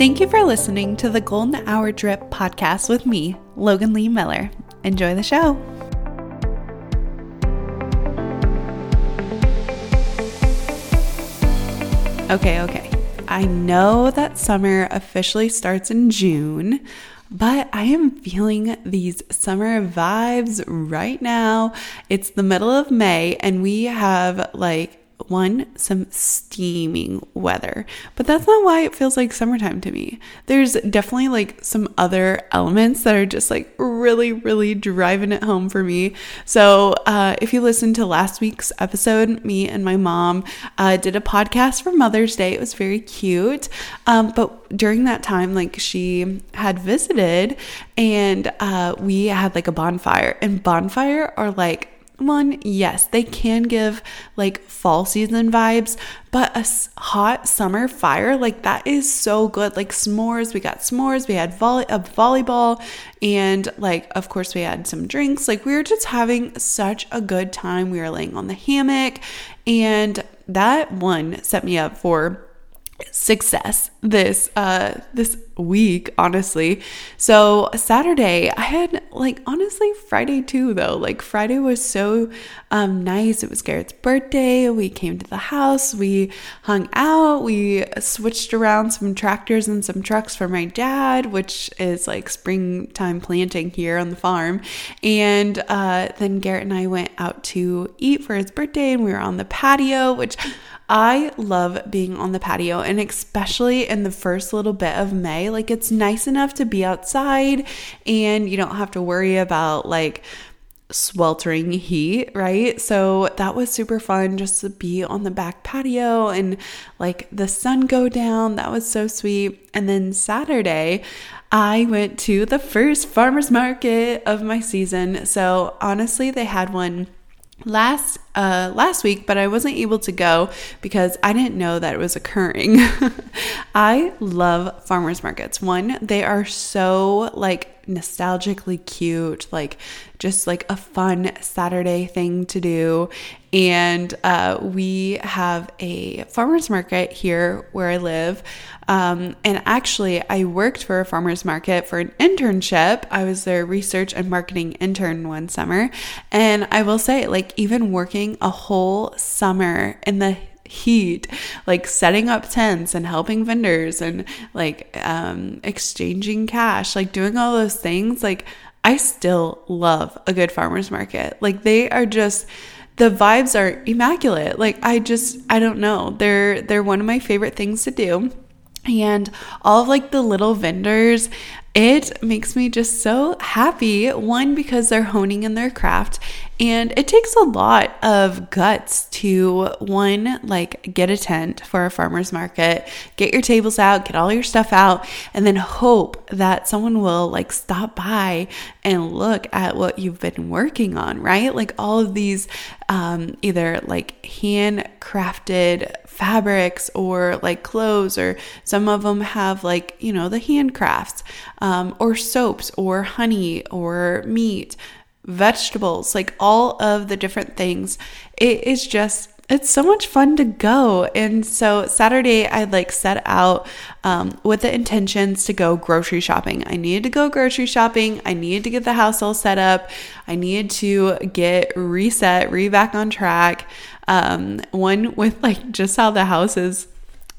Thank you for listening to the Golden Hour Drip podcast with me, Logan Lee Miller. Enjoy the show. Okay, okay. I know that summer officially starts in June, but I am feeling these summer vibes right now. It's the middle of May, and we have like one, some steaming weather, but that's not why it feels like summertime to me. There's definitely like some other elements that are just like really, really driving it home for me. So, uh, if you listened to last week's episode, me and my mom uh, did a podcast for Mother's Day. It was very cute. Um, but during that time, like she had visited and uh, we had like a bonfire, and bonfire are like one, yes, they can give like fall season vibes, but a hot summer fire, like that is so good. Like s'mores, we got s'mores, we had volley- a volleyball, and like, of course, we had some drinks. Like, we were just having such a good time. We were laying on the hammock, and that one set me up for success this uh this week honestly. So saturday i had like honestly friday too though. Like friday was so um nice. It was garrett's birthday. We came to the house. We hung out. We switched around some tractors and some trucks for my dad which is like springtime planting here on the farm. And uh then garrett and i went out to eat for his birthday and we were on the patio which I love being on the patio and especially in the first little bit of May. Like it's nice enough to be outside and you don't have to worry about like sweltering heat, right? So that was super fun just to be on the back patio and like the sun go down. That was so sweet. And then Saturday, I went to the first farmers market of my season. So honestly, they had one last uh last week but I wasn't able to go because I didn't know that it was occurring. I love farmers markets. One, they are so like nostalgically cute, like just like a fun Saturday thing to do. And uh, we have a farmer's market here where I live. Um, and actually, I worked for a farmer's market for an internship. I was their research and marketing intern one summer. And I will say, like, even working a whole summer in the heat, like setting up tents and helping vendors and like um, exchanging cash, like doing all those things, like I still love a good farmer's market. Like they are just the vibes are immaculate. Like I just I don't know. They're they're one of my favorite things to do. And all of like the little vendors it makes me just so happy. One, because they're honing in their craft, and it takes a lot of guts to one, like get a tent for a farmer's market, get your tables out, get all your stuff out, and then hope that someone will like stop by and look at what you've been working on, right? Like all of these um, either like handcrafted fabrics or like clothes, or some of them have like, you know, the handcrafts, um, or soaps, or honey, or meat, vegetables, like all of the different things. It is just it's so much fun to go. And so Saturday, I like set out um, with the intentions to go grocery shopping. I needed to go grocery shopping. I needed to get the house all set up. I needed to get reset, re back on track. Um, one with like just how the house is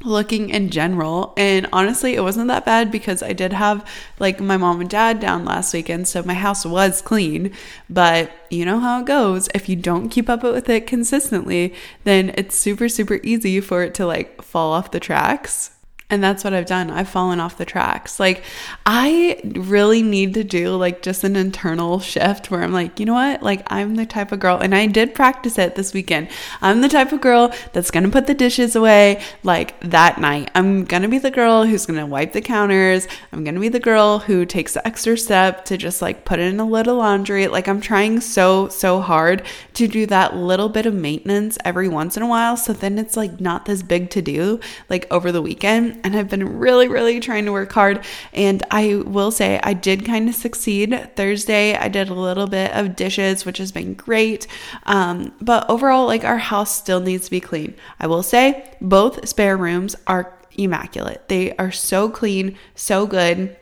looking in general. And honestly, it wasn't that bad because I did have like my mom and dad down last weekend, so my house was clean. But you know how it goes. If you don't keep up with it consistently, then it's super, super easy for it to like fall off the tracks. And that's what I've done. I've fallen off the tracks. Like, I really need to do like just an internal shift where I'm like, you know what? Like, I'm the type of girl, and I did practice it this weekend. I'm the type of girl that's gonna put the dishes away like that night. I'm gonna be the girl who's gonna wipe the counters. I'm gonna be the girl who takes the extra step to just like put in a little laundry. Like, I'm trying so, so hard to do that little bit of maintenance every once in a while. So then it's like not this big to do like over the weekend and I've been really, really trying to work hard. And I will say I did kind of succeed. Thursday, I did a little bit of dishes, which has been great. Um, but overall, like our house still needs to be clean. I will say both spare rooms are immaculate. They are so clean, so good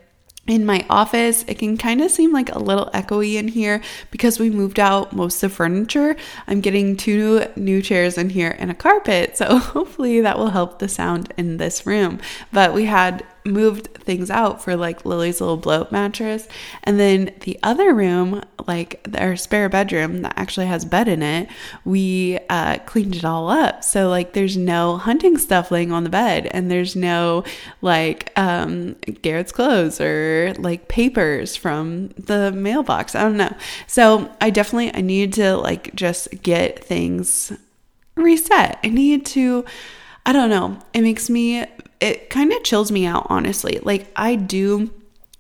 in my office, it can kind of seem like a little echoey in here because we moved out most of the furniture. I'm getting two new chairs in here and a carpet, so hopefully that will help the sound in this room. But we had moved things out for like Lily's little bloat mattress. And then the other room, like our spare bedroom that actually has bed in it, we uh, cleaned it all up. So like there's no hunting stuff laying on the bed and there's no like um, Garrett's clothes or like papers from the mailbox. I don't know. So I definitely I need to like just get things reset. I need to I don't know. It makes me it kind of chills me out, honestly. Like, I do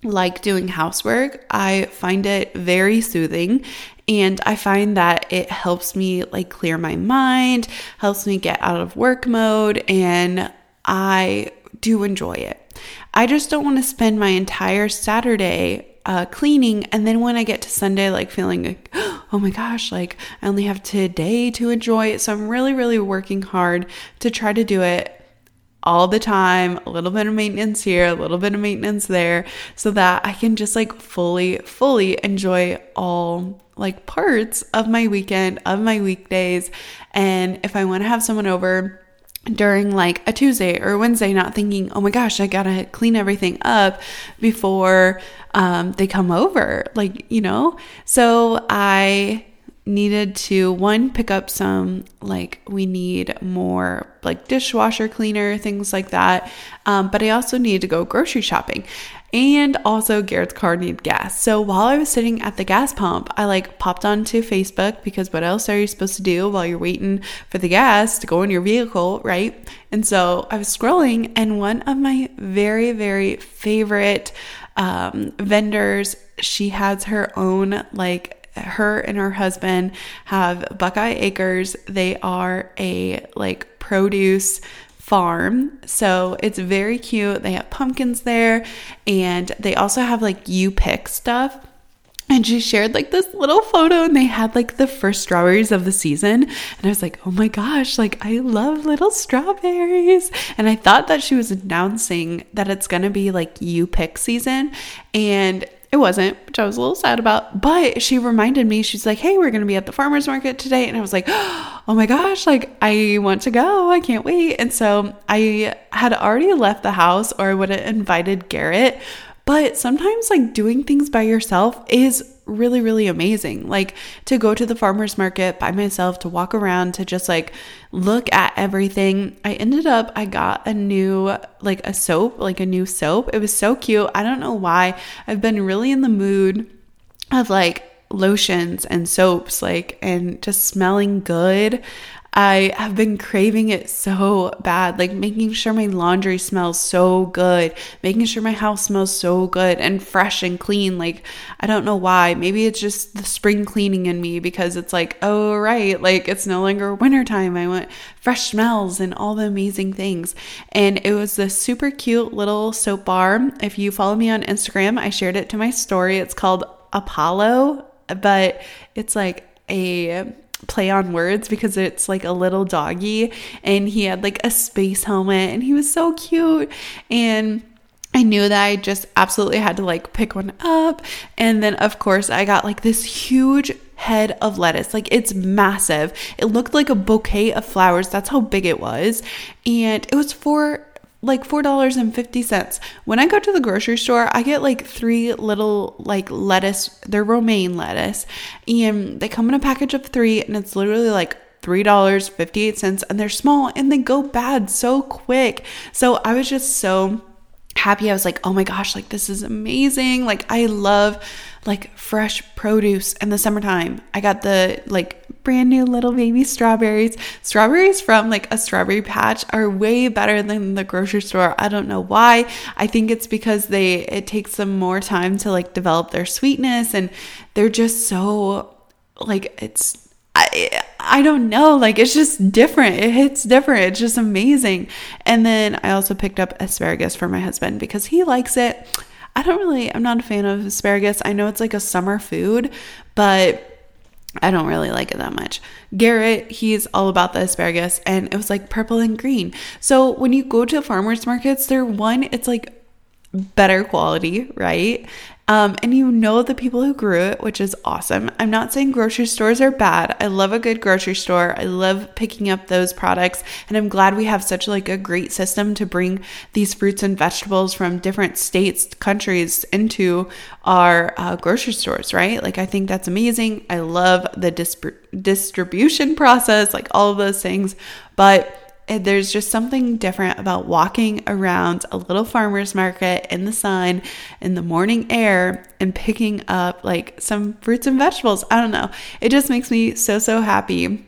like doing housework. I find it very soothing and I find that it helps me like clear my mind, helps me get out of work mode and I do enjoy it. I just don't want to spend my entire Saturday uh, cleaning and then when I get to Sunday like feeling like oh my gosh like I only have today to enjoy it so I'm really really working hard to try to do it all the time, a little bit of maintenance here, a little bit of maintenance there, so that I can just like fully, fully enjoy all like parts of my weekend, of my weekdays. And if I want to have someone over, during like a Tuesday or Wednesday, not thinking, oh my gosh, I gotta clean everything up before um, they come over, like, you know? So I needed to one pick up some like we need more like dishwasher cleaner things like that. Um, but i also needed to go grocery shopping. And also garrett's car needed gas. So while i was sitting at the gas pump i like popped onto facebook because what else are you supposed to do while you're waiting for the gas to go in your vehicle right? And so i was scrolling and one of my very very favorite um, vendors she has her own like her and her husband have Buckeye Acres. They are a like produce farm. So it's very cute. They have pumpkins there and they also have like you pick stuff. And she shared like this little photo and they had like the first strawberries of the season. And I was like, oh my gosh, like I love little strawberries. And I thought that she was announcing that it's to be like you pick season. And it wasn't, which I was a little sad about. But she reminded me, she's like, hey, we're going to be at the farmer's market today. And I was like, oh my gosh, like I want to go. I can't wait. And so I had already left the house or I would have invited Garrett. But sometimes, like doing things by yourself is really, really amazing. Like to go to the farmer's market by myself, to walk around, to just like look at everything. I ended up, I got a new, like a soap, like a new soap. It was so cute. I don't know why. I've been really in the mood of like lotions and soaps, like, and just smelling good. I have been craving it so bad, like making sure my laundry smells so good, making sure my house smells so good and fresh and clean. Like, I don't know why. Maybe it's just the spring cleaning in me because it's like, oh, right, like it's no longer wintertime. I want fresh smells and all the amazing things. And it was this super cute little soap bar. If you follow me on Instagram, I shared it to my story. It's called Apollo, but it's like a play on words because it's like a little doggy and he had like a space helmet and he was so cute and I knew that I just absolutely had to like pick one up. And then, of course, I got like this huge head of lettuce. Like it's massive. It looked like a bouquet of flowers. That's how big it was. And it was for like $4.50. When I go to the grocery store, I get like three little like lettuce, they're romaine lettuce, and they come in a package of 3 and it's literally like $3.58 and they're small and they go bad so quick. So I was just so happy. I was like, "Oh my gosh, like this is amazing. Like I love like fresh produce in the summertime. I got the like brand new little baby strawberries. Strawberries from like a strawberry patch are way better than the grocery store. I don't know why. I think it's because they it takes them more time to like develop their sweetness and they're just so like it's I, I don't know like it's just different it hits different it's just amazing and then i also picked up asparagus for my husband because he likes it I don't really, I'm not a fan of asparagus. I know it's like a summer food, but I don't really like it that much. Garrett, he's all about the asparagus and it was like purple and green. So when you go to farmers markets, they're one, it's like better quality, right? Um, and you know the people who grew it, which is awesome. I'm not saying grocery stores are bad. I love a good grocery store. I love picking up those products, and I'm glad we have such like a great system to bring these fruits and vegetables from different states, countries into our uh, grocery stores. Right? Like I think that's amazing. I love the distribution process, like all of those things, but Eh, there's just something different about walking around a little farmer's market in the sun in the morning air and picking up like some fruits and vegetables. I don't know. It just makes me so, so happy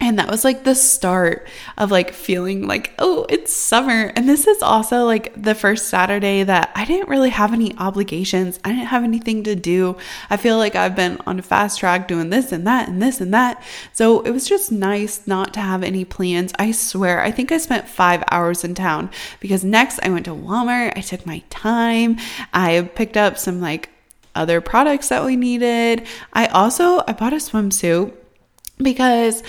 and that was like the start of like feeling like, oh, it's summer. And this is also like the first Saturday that I didn't really have any obligations. I didn't have anything to do. I feel like I've been on a fast track doing this and that and this and that. So it was just nice not to have any plans. I swear, I think I spent five hours in town because next I went to Walmart. I took my time. I picked up some like other products that we needed. I also I bought a swimsuit because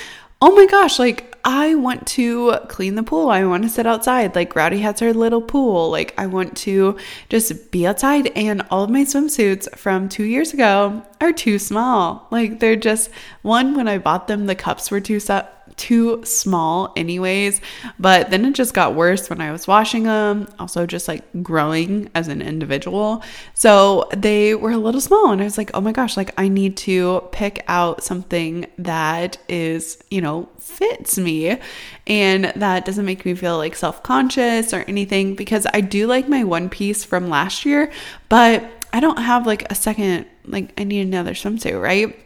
oh my gosh, like I want to clean the pool. I want to sit outside. Like Rowdy has her little pool. Like I want to just be outside. And all of my swimsuits from two years ago are too small. Like they're just one, when I bought them, the cups were too set too small anyways but then it just got worse when i was washing them also just like growing as an individual. So they were a little small and i was like oh my gosh like i need to pick out something that is you know fits me. And that doesn't make me feel like self-conscious or anything because i do like my one piece from last year but i don't have like a second like i need another swimsuit right?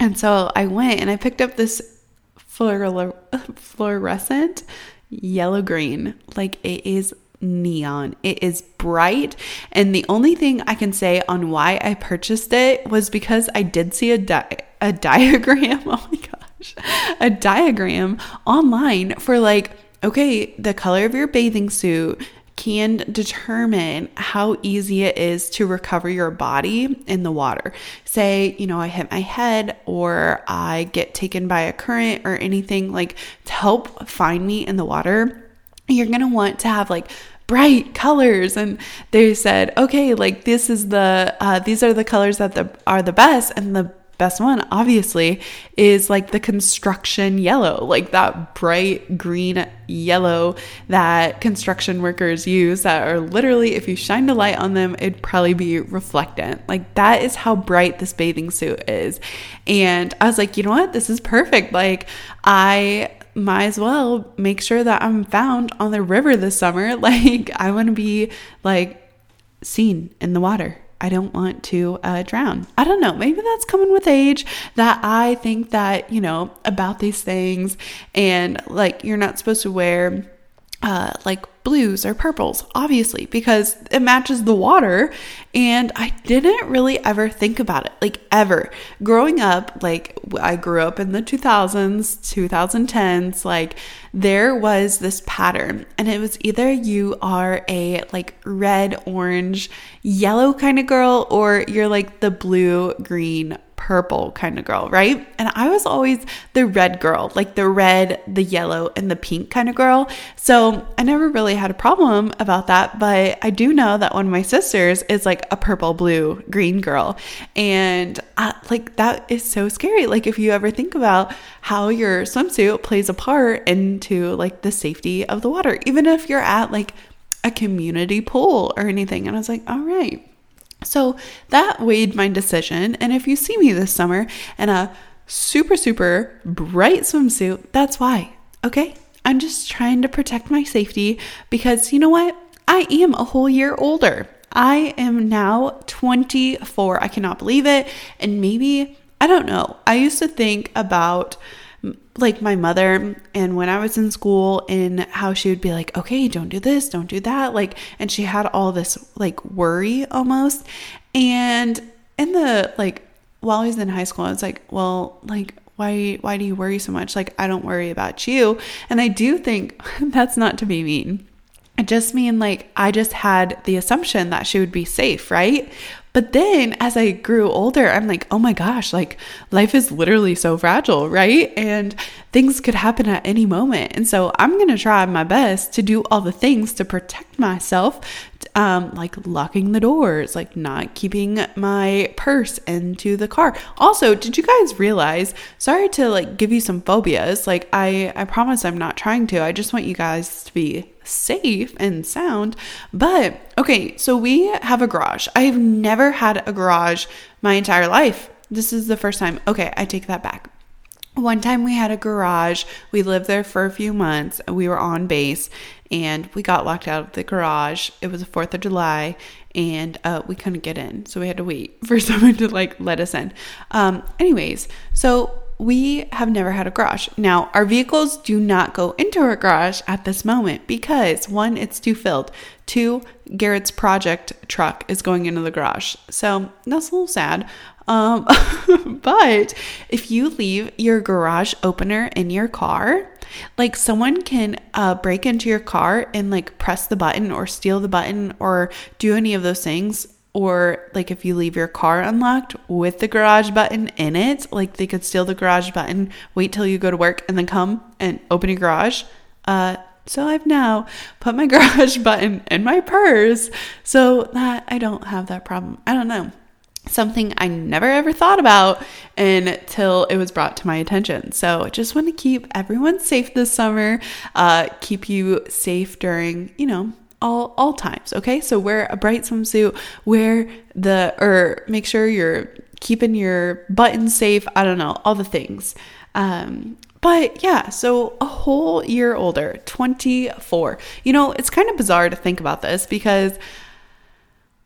And so I went and I picked up this fluorescent yellow green. Like it is neon. It is bright. And the only thing I can say on why I purchased it was because I did see a, di- a diagram. Oh my gosh. A diagram online for like, okay, the color of your bathing suit can determine how easy it is to recover your body in the water. Say, you know, I hit my head or I get taken by a current or anything like to help find me in the water. You're going to want to have like bright colors and they said okay like this is the uh, these are the colors that the, are the best and the best one, obviously, is like the construction yellow, like that bright green yellow that construction workers use that are literally, if you shine a light on them, it'd probably be reflectant. Like that is how bright this bathing suit is. And I was like, you know what? This is perfect. Like, I might as well make sure that I'm found on the river this summer. Like, I want to be like seen in the water. I don't want to uh, drown. I don't know. Maybe that's coming with age that I think that, you know, about these things and like you're not supposed to wear uh, like blues or purples, obviously, because it matches the water. And I didn't really ever think about it, like ever. Growing up, like I grew up in the 2000s, 2010s, like there was this pattern, and it was either you are a like red, orange, yellow kind of girl, or you're like the blue, green, purple kind of girl, right? And I was always the red girl, like the red, the yellow, and the pink kind of girl. So I never really had a problem about that. But I do know that one of my sisters is like a purple, blue, green girl. And I, like that is so scary. Like if you ever think about how your swimsuit plays a part into like the safety of the water, even if you're at like a community pool or anything. And I was like, all right so that weighed my decision. And if you see me this summer in a super, super bright swimsuit, that's why. Okay. I'm just trying to protect my safety because you know what? I am a whole year older. I am now 24. I cannot believe it. And maybe, I don't know. I used to think about like my mother and when I was in school and how she would be like, okay, don't do this, don't do that. Like, and she had all this like worry almost. And in the like, while I was in high school, I was like, well, like, why, why do you worry so much? Like, I don't worry about you. And I do think that's not to be mean. I just mean like I just had the assumption that she would be safe, right? But then as I grew older, I'm like, oh my gosh, like life is literally so fragile, right? And things could happen at any moment. And so I'm going to try my best to do all the things to protect myself, um, like locking the doors, like not keeping my purse into the car. Also, did you guys realize? Sorry to like give you some phobias. Like I, I promise I'm not trying to. I just want you guys to be safe and sound. But okay, so we have a garage. I've never had a garage my entire life. This is the first time. Okay, I take that back. One time we had a garage. We lived there for a few months. We were on base and we got locked out of the garage. It was the 4th of July and uh, we couldn't get in. So we had to wait for someone to like let us in. Um, anyways, so we have never had a garage. Now, our vehicles do not go into our garage at this moment because one, it's too filled. Two, Garrett's project truck is going into the garage. So that's a little sad. Um, but if you leave your garage opener in your car, like someone can uh, break into your car and like press the button or steal the button or do any of those things or like if you leave your car unlocked with the garage button in it, like they could steal the garage button, wait till you go to work, and then come and open your garage. Uh, so I've now put my garage button in my purse so that I don't have that problem. I don't know. Something I never ever thought about until it was brought to my attention. So just want to keep everyone safe this summer, uh, keep you safe during, you know, all all times okay? So wear a bright swimsuit wear the or make sure you're keeping your buttons safe i don't know all the things. Um but yeah so a whole year older 24 you know it's kind of bizarre to think about this because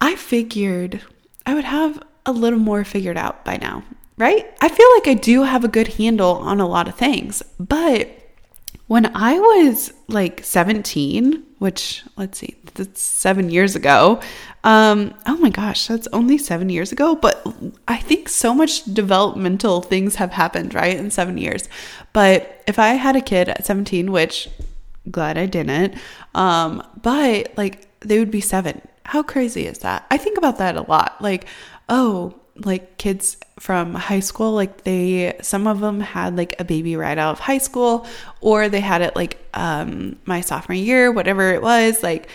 i figured i would have a little more figured out by now right? I feel like i do have a good handle on a lot of things but when I was like 17, which let's see, that's seven years ago. Um, oh my gosh, that's only seven years ago. But I think so much developmental things have happened, right, in seven years. But if I had a kid at 17, which glad I didn't, um, but like they would be seven. How crazy is that? I think about that a lot. Like, oh, like kids from high school like they some of them had like a baby right out of high school or they had it like um my sophomore year whatever it was like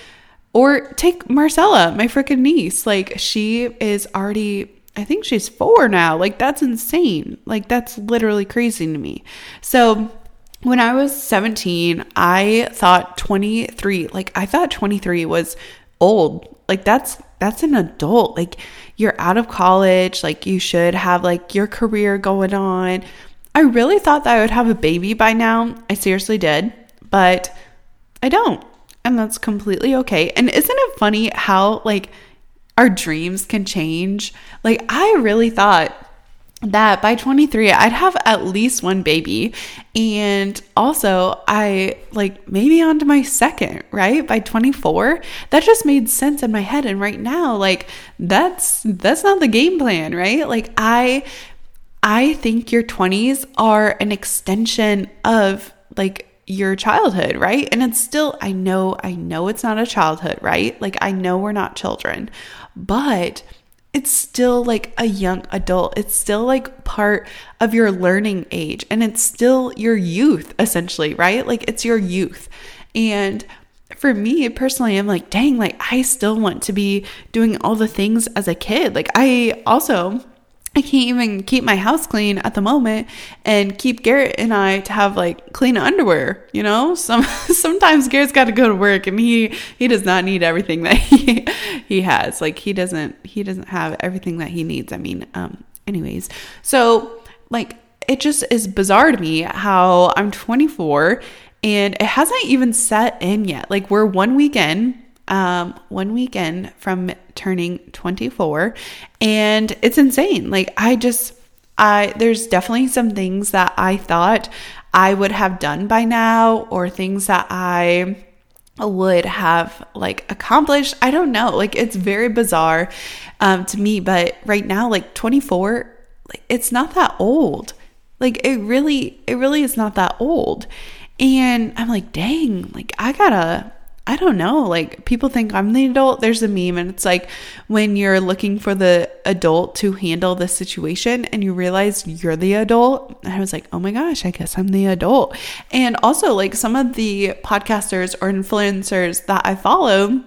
or take Marcella my freaking niece. Like she is already I think she's 4 now. Like that's insane. Like that's literally crazy to me. So when I was 17 I thought 23 like I thought 23 was old. Like that's that's an adult like you're out of college, like you should have like your career going on. I really thought that I would have a baby by now. I seriously did, but I don't. And that's completely okay. And isn't it funny how like our dreams can change? Like I really thought that by 23 I'd have at least one baby and also I like maybe on to my second, right? By 24. That just made sense in my head and right now like that's that's not the game plan, right? Like I I think your 20s are an extension of like your childhood, right? And it's still I know I know it's not a childhood, right? Like I know we're not children. But it's still like a young adult. It's still like part of your learning age and it's still your youth, essentially, right? Like it's your youth. And for me personally, I'm like, dang, like I still want to be doing all the things as a kid. Like I also I can't even keep my house clean at the moment and keep Garrett and I to have like clean underwear, you know? Some sometimes Garrett's got to go to work and he he does not need everything that he he has. Like he doesn't he doesn't have everything that he needs. I mean, um anyways. So, like it just is bizarre to me how I'm 24 and it hasn't even set in yet. Like we're one weekend um, one weekend from turning 24, and it's insane. Like, I just, I, there's definitely some things that I thought I would have done by now, or things that I would have like accomplished. I don't know. Like, it's very bizarre um, to me, but right now, like 24, like, it's not that old. Like, it really, it really is not that old. And I'm like, dang, like, I gotta, I don't know, like people think I'm the adult. There's a meme and it's like when you're looking for the adult to handle the situation and you realize you're the adult. I was like, oh my gosh, I guess I'm the adult. And also, like some of the podcasters or influencers that I follow,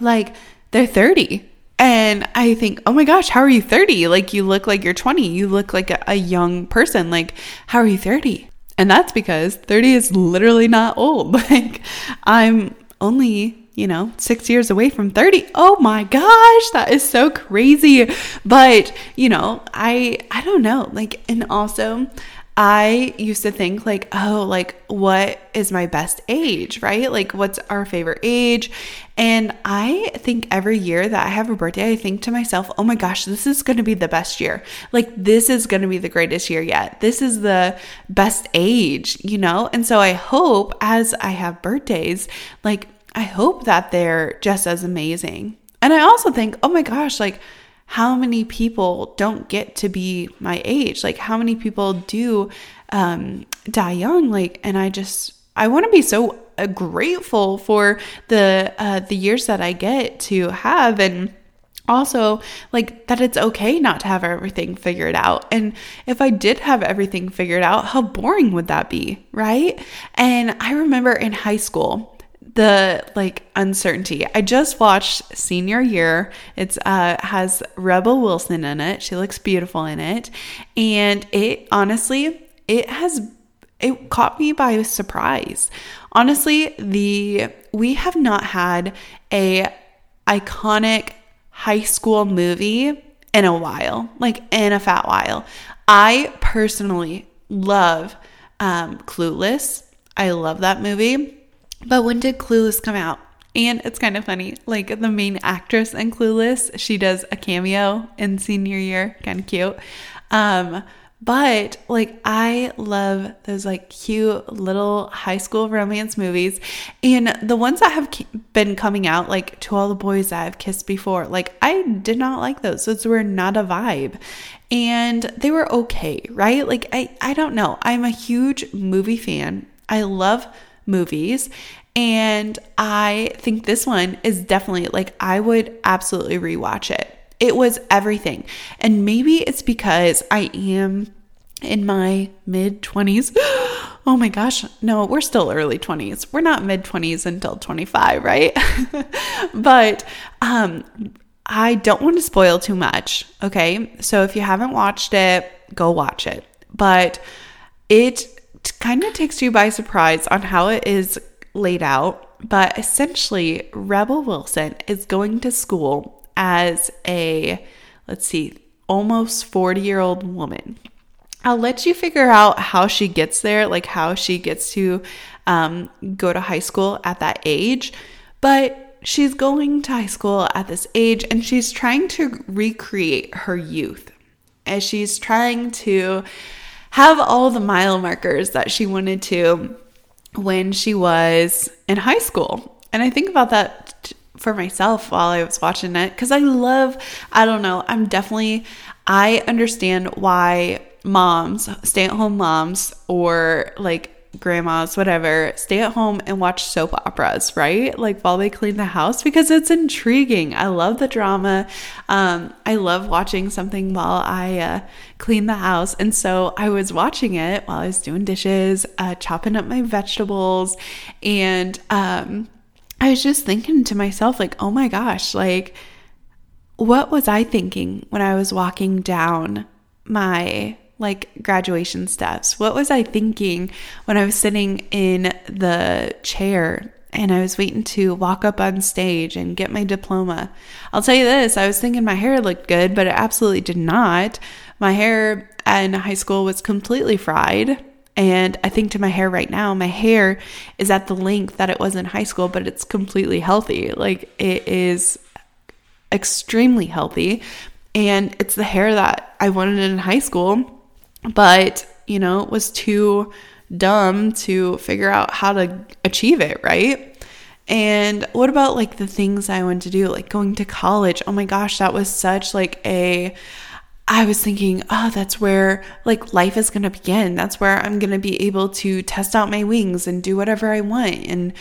like they're 30 and I think, oh my gosh, how are you 30? Like, you look like you're 20. You look like a, a, young person. Like, how are you 30? And that's because 30 is literally not old. Like, I'm only, you know, six years away from 30. Oh my gosh, that is so crazy. But, you know, I, I don't know. Like, and also, I used to think like, oh, like what is my best age, right? Like what's our favorite age? And I think every year that I have a birthday, I think to myself, oh my gosh, this is going to be the best year. Like this is going to be the greatest year yet. This is the best age, you know? And so I hope as I have birthdays, like I hope that they're just as amazing. And I also think, oh my gosh, like how many people don't get to be my age? Like, how many people do um, die young? Like, and I just, I want to be so uh, grateful for the uh, the years that I get to have, and also like that it's okay not to have everything figured out. And if I did have everything figured out, how boring would that be, right? And I remember in high school the like uncertainty. I just watched Senior Year. It's uh has Rebel Wilson in it. She looks beautiful in it. And it honestly, it has it caught me by surprise. Honestly, the we have not had a iconic high school movie in a while, like in a fat while. I personally love um, Clueless. I love that movie. But when did Clueless come out? And it's kind of funny, like the main actress in Clueless, she does a cameo in senior year, kind of cute. Um, but like I love those like cute little high school romance movies. And the ones that have been coming out, like To All the Boys That I've Kissed Before, like I did not like those. Those were not a vibe. And they were okay, right? Like I, I don't know. I'm a huge movie fan. I love movies. And I think this one is definitely like, I would absolutely rewatch it. It was everything. And maybe it's because I am in my mid 20s. Oh my gosh, no, we're still early 20s. We're not mid 20s until 25, right? but um I don't want to spoil too much, okay? So if you haven't watched it, go watch it. But it kind of takes you by surprise on how it is laid out. But essentially, Rebel Wilson is going to school as a, let's see, almost 40 year old woman. I'll let you figure out how she gets there, like how she gets to um, go to high school at that age. But she's going to high school at this age and she's trying to recreate her youth as she's trying to have all the mile markers that she wanted to when she was in high school. And I think about that for myself while I was watching it because I love, I don't know, I'm definitely, I understand why moms, stay at home moms, or like grandmas, whatever, stay at home and watch soap operas, right? Like while they clean the house because it's intriguing. I love the drama. Um, I love watching something while I uh, clean the house. And so I was watching it while I was doing dishes, uh, chopping up my vegetables, and um, I was just thinking to myself, like, oh my gosh, like, what was I thinking when I was walking down my like graduation steps? What was I thinking when I was sitting in the chair and I was waiting to walk up on stage and get my diploma? I'll tell you this I was thinking my hair looked good, but it absolutely did not. My hair in high school was completely fried. And I think to my hair right now, my hair is at the length that it was in high school, but it's completely healthy. Like it is extremely healthy. And it's the hair that I wanted in high school but, you know, it was too dumb to figure out how to achieve it, right? And what about like the things I wanted to do, like going to college? Oh my gosh, that was such like a I was thinking, oh, that's where like life is going to begin. That's where I'm going to be able to test out my wings and do whatever I want. And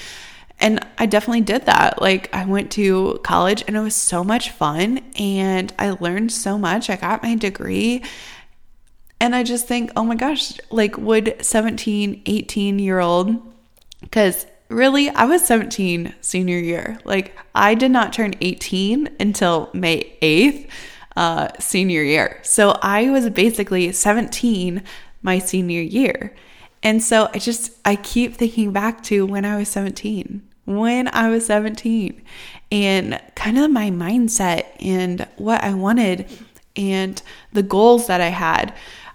and I definitely did that. Like, I went to college and it was so much fun and I learned so much. I got my degree. And I just think, oh my gosh, like, would 17, 18 year old, because really, I was 17 senior year. Like, I did not turn 18 until May 8th, uh, senior year. So I was basically 17 my senior year. And so I just, I keep thinking back to when I was 17, when I was 17, and kind of my mindset and what I wanted and the goals that I had.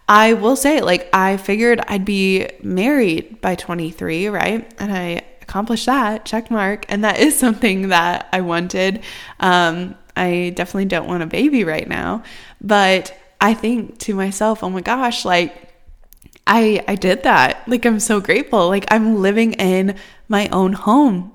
I will say, like, I figured I'd be married by 23, right? And I accomplished that, check mark. And that is something that I wanted. Um, I definitely don't want a baby right now. But I think to myself, oh my gosh, like, I I did that. Like I'm so grateful. Like I'm living in my own home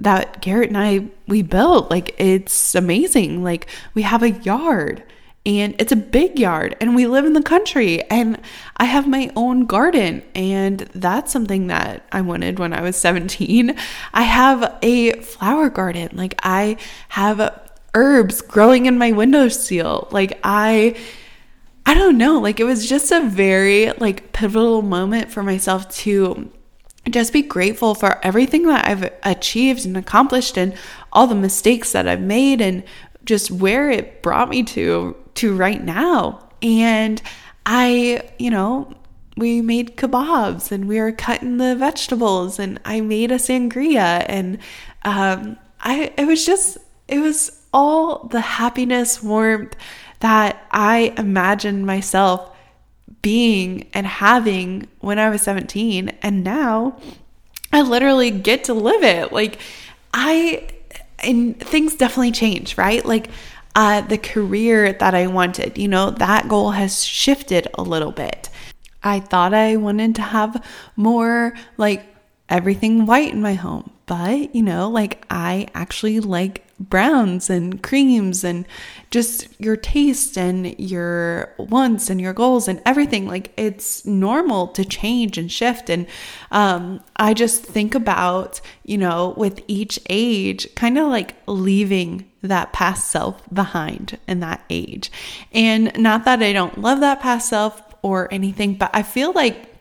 that Garrett and I we built. Like it's amazing. Like we have a yard and it's a big yard and we live in the country and I have my own garden and that's something that I wanted when I was 17. I have a flower garden. Like I have herbs growing in my windowsill. Like I I don't know, like it was just a very like pivotal moment for myself to just be grateful for everything that I've achieved and accomplished and all the mistakes that I've made and just where it brought me to to right now. And I, you know, we made kebabs and we were cutting the vegetables and I made a sangria and um I it was just it was all the happiness, warmth, that I imagined myself being and having when I was 17. And now I literally get to live it. Like, I, and things definitely change, right? Like, uh, the career that I wanted, you know, that goal has shifted a little bit. I thought I wanted to have more like everything white in my home, but you know, like I actually like browns and creams and just your taste and your wants and your goals and everything. Like it's normal to change and shift. And um, i just think about you know with each age kind of like leaving that past self behind in that age. And not that i don't love that past self or anything but i feel like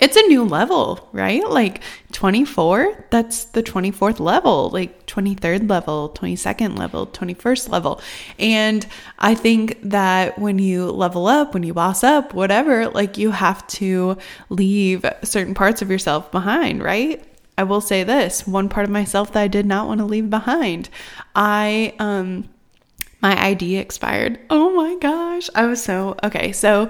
it's a new level, right? Like 24, that's the 24th level, like 23rd level, 22nd level, 21st level. And I think that when you level up, when you boss up, whatever, like you have to leave certain parts of yourself behind, right? I will say this one part of myself that I did not want to leave behind. I, um, my ID expired. Oh my gosh. I was so, okay. So,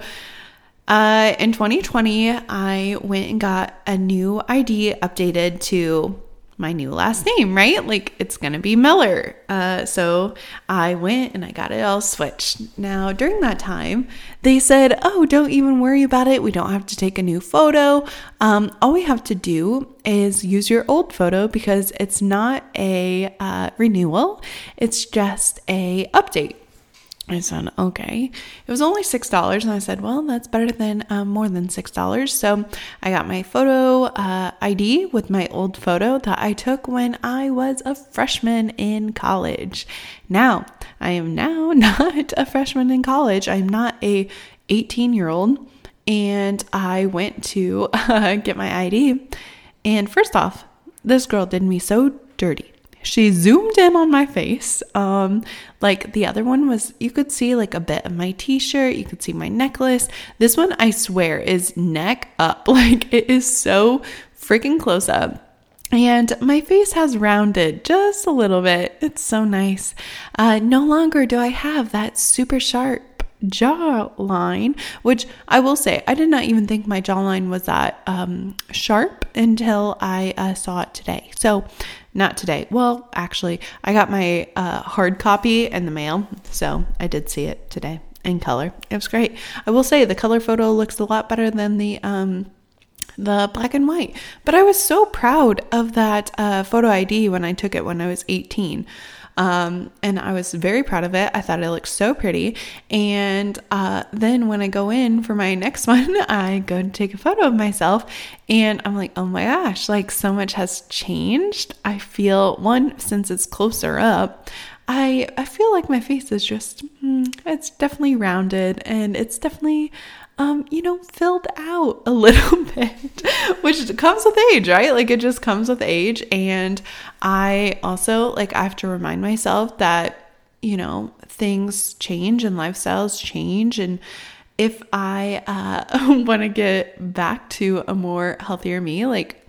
uh, in 2020, I went and got a new ID updated to my new last name, right? Like it's gonna be Miller. Uh, so I went and I got it all switched. Now, during that time, they said, Oh, don't even worry about it. We don't have to take a new photo. Um, all we have to do is use your old photo because it's not a uh, renewal, it's just a update. I said, okay. It was only $6. And I said, well, that's better than um, more than $6. So I got my photo uh, ID with my old photo that I took when I was a freshman in college. Now, I am now not a freshman in college. I'm not a 18 year old. And I went to uh, get my ID. And first off, this girl did me so dirty. She zoomed in on my face. Um, like the other one was, you could see like a bit of my t shirt, you could see my necklace. This one, I swear, is neck up. Like it is so freaking close up. And my face has rounded just a little bit. It's so nice. Uh, no longer do I have that super sharp jawline, which I will say, I did not even think my jawline was that um, sharp until I uh, saw it today. So, not today. Well, actually, I got my uh, hard copy in the mail, so I did see it today in color. It was great. I will say the color photo looks a lot better than the um, the black and white. But I was so proud of that uh, photo ID when I took it when I was 18. Um, and I was very proud of it. I thought it looked so pretty. And uh, then when I go in for my next one, I go to take a photo of myself and I'm like, oh my gosh, like so much has changed. I feel one, since it's closer up, I, I feel like my face is just, mm, it's definitely rounded and it's definitely um, you know, filled out a little bit, which comes with age, right? Like it just comes with age. And I also, like, I have to remind myself that, you know, things change and lifestyles change. And if I uh, want to get back to a more healthier me, like,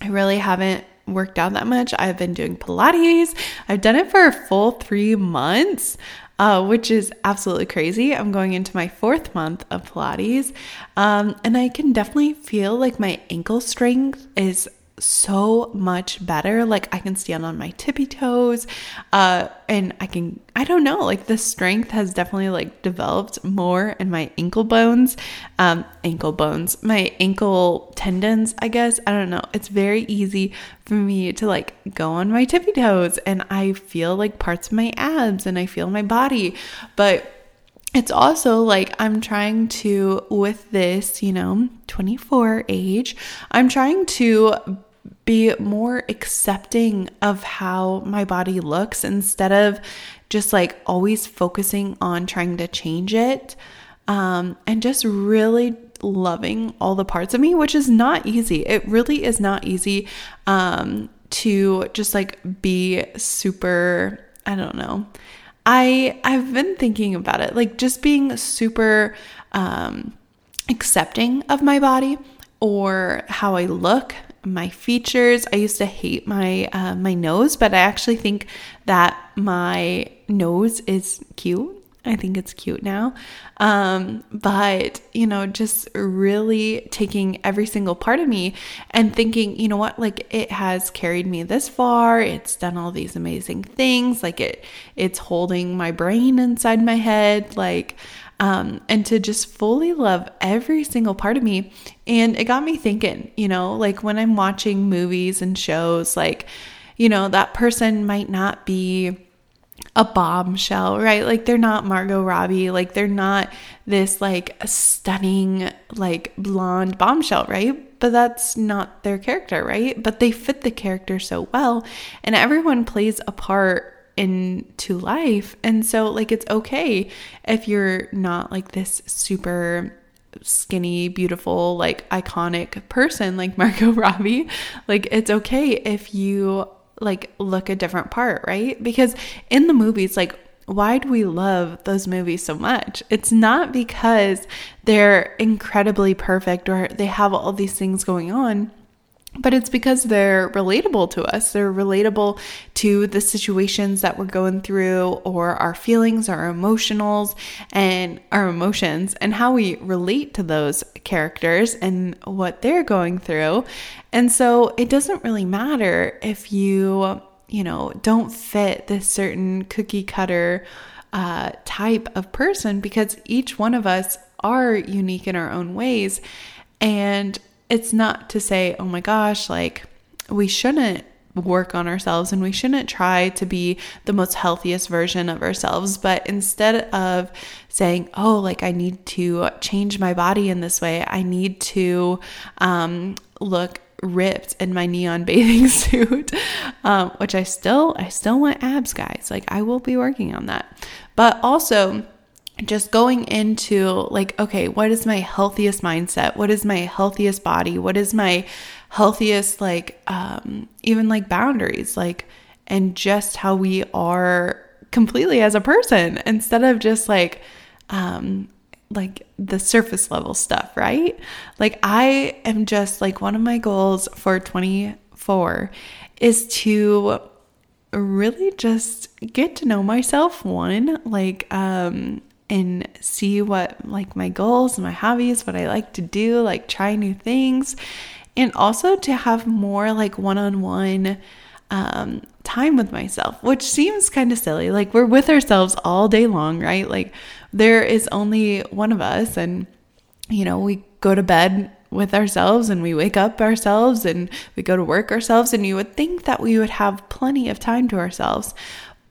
I really haven't worked out that much. I've been doing Pilates. I've done it for a full three months uh, which is absolutely crazy. I'm going into my fourth month of Pilates, um, and I can definitely feel like my ankle strength is so much better. Like I can stand on my tippy toes, uh, and I can, I don't know, like the strength has definitely like developed more in my ankle bones, um, ankle bones, my ankle tendons, I guess. I don't know. It's very easy for me to like go on my tippy toes and I feel like parts of my abs and I feel my body. But it's also like I'm trying to, with this, you know, 24 age, I'm trying to be more accepting of how my body looks instead of just like always focusing on trying to change it um, and just really loving all the parts of me, which is not easy. It really is not easy um, to just like be super, I don't know. I I've been thinking about it, like just being super um, accepting of my body or how I look my features. I used to hate my uh, my nose, but I actually think that my nose is cute. I think it's cute now. Um, but, you know, just really taking every single part of me and thinking, you know what, like it has carried me this far. It's done all these amazing things. Like it, it's holding my brain inside my head. Like, um, and to just fully love every single part of me. And it got me thinking, you know, like when I'm watching movies and shows, like, you know, that person might not be a bombshell, right? Like they're not Margot Robbie, like they're not this like stunning like blonde bombshell, right? But that's not their character, right? But they fit the character so well, and everyone plays a part into life. And so, like, it's okay if you're not like this super skinny, beautiful, like iconic person like Margot Robbie. Like, it's okay if you like look a different part, right? Because in the movies, like, why do we love those movies so much? It's not because they're incredibly perfect or they have all these things going on but it's because they're relatable to us. They're relatable to the situations that we're going through or our feelings, our emotionals and our emotions and how we relate to those characters and what they're going through. And so it doesn't really matter if you, you know, don't fit this certain cookie cutter uh, type of person because each one of us are unique in our own ways. And it's not to say, oh my gosh, like we shouldn't work on ourselves and we shouldn't try to be the most healthiest version of ourselves. But instead of saying, oh, like I need to change my body in this way, I need to um, look ripped in my neon bathing suit um, which i still i still want abs guys like i will be working on that but also just going into like, okay, what is my healthiest mindset? What is my healthiest body? What is my healthiest, like, um, even like boundaries? Like, and just how we are completely as a person instead of just like, um, like the surface level stuff, right? Like, I am just like one of my goals for 24 is to really just get to know myself one like um and see what like my goals, my hobbies, what I like to do, like try new things, and also to have more like one-on-one um, time with myself, which seems kind of silly. Like we're with ourselves all day long, right? Like there is only one of us, and you know we go to bed with ourselves and we wake up ourselves and we go to work ourselves and you would think that we would have plenty of time to ourselves.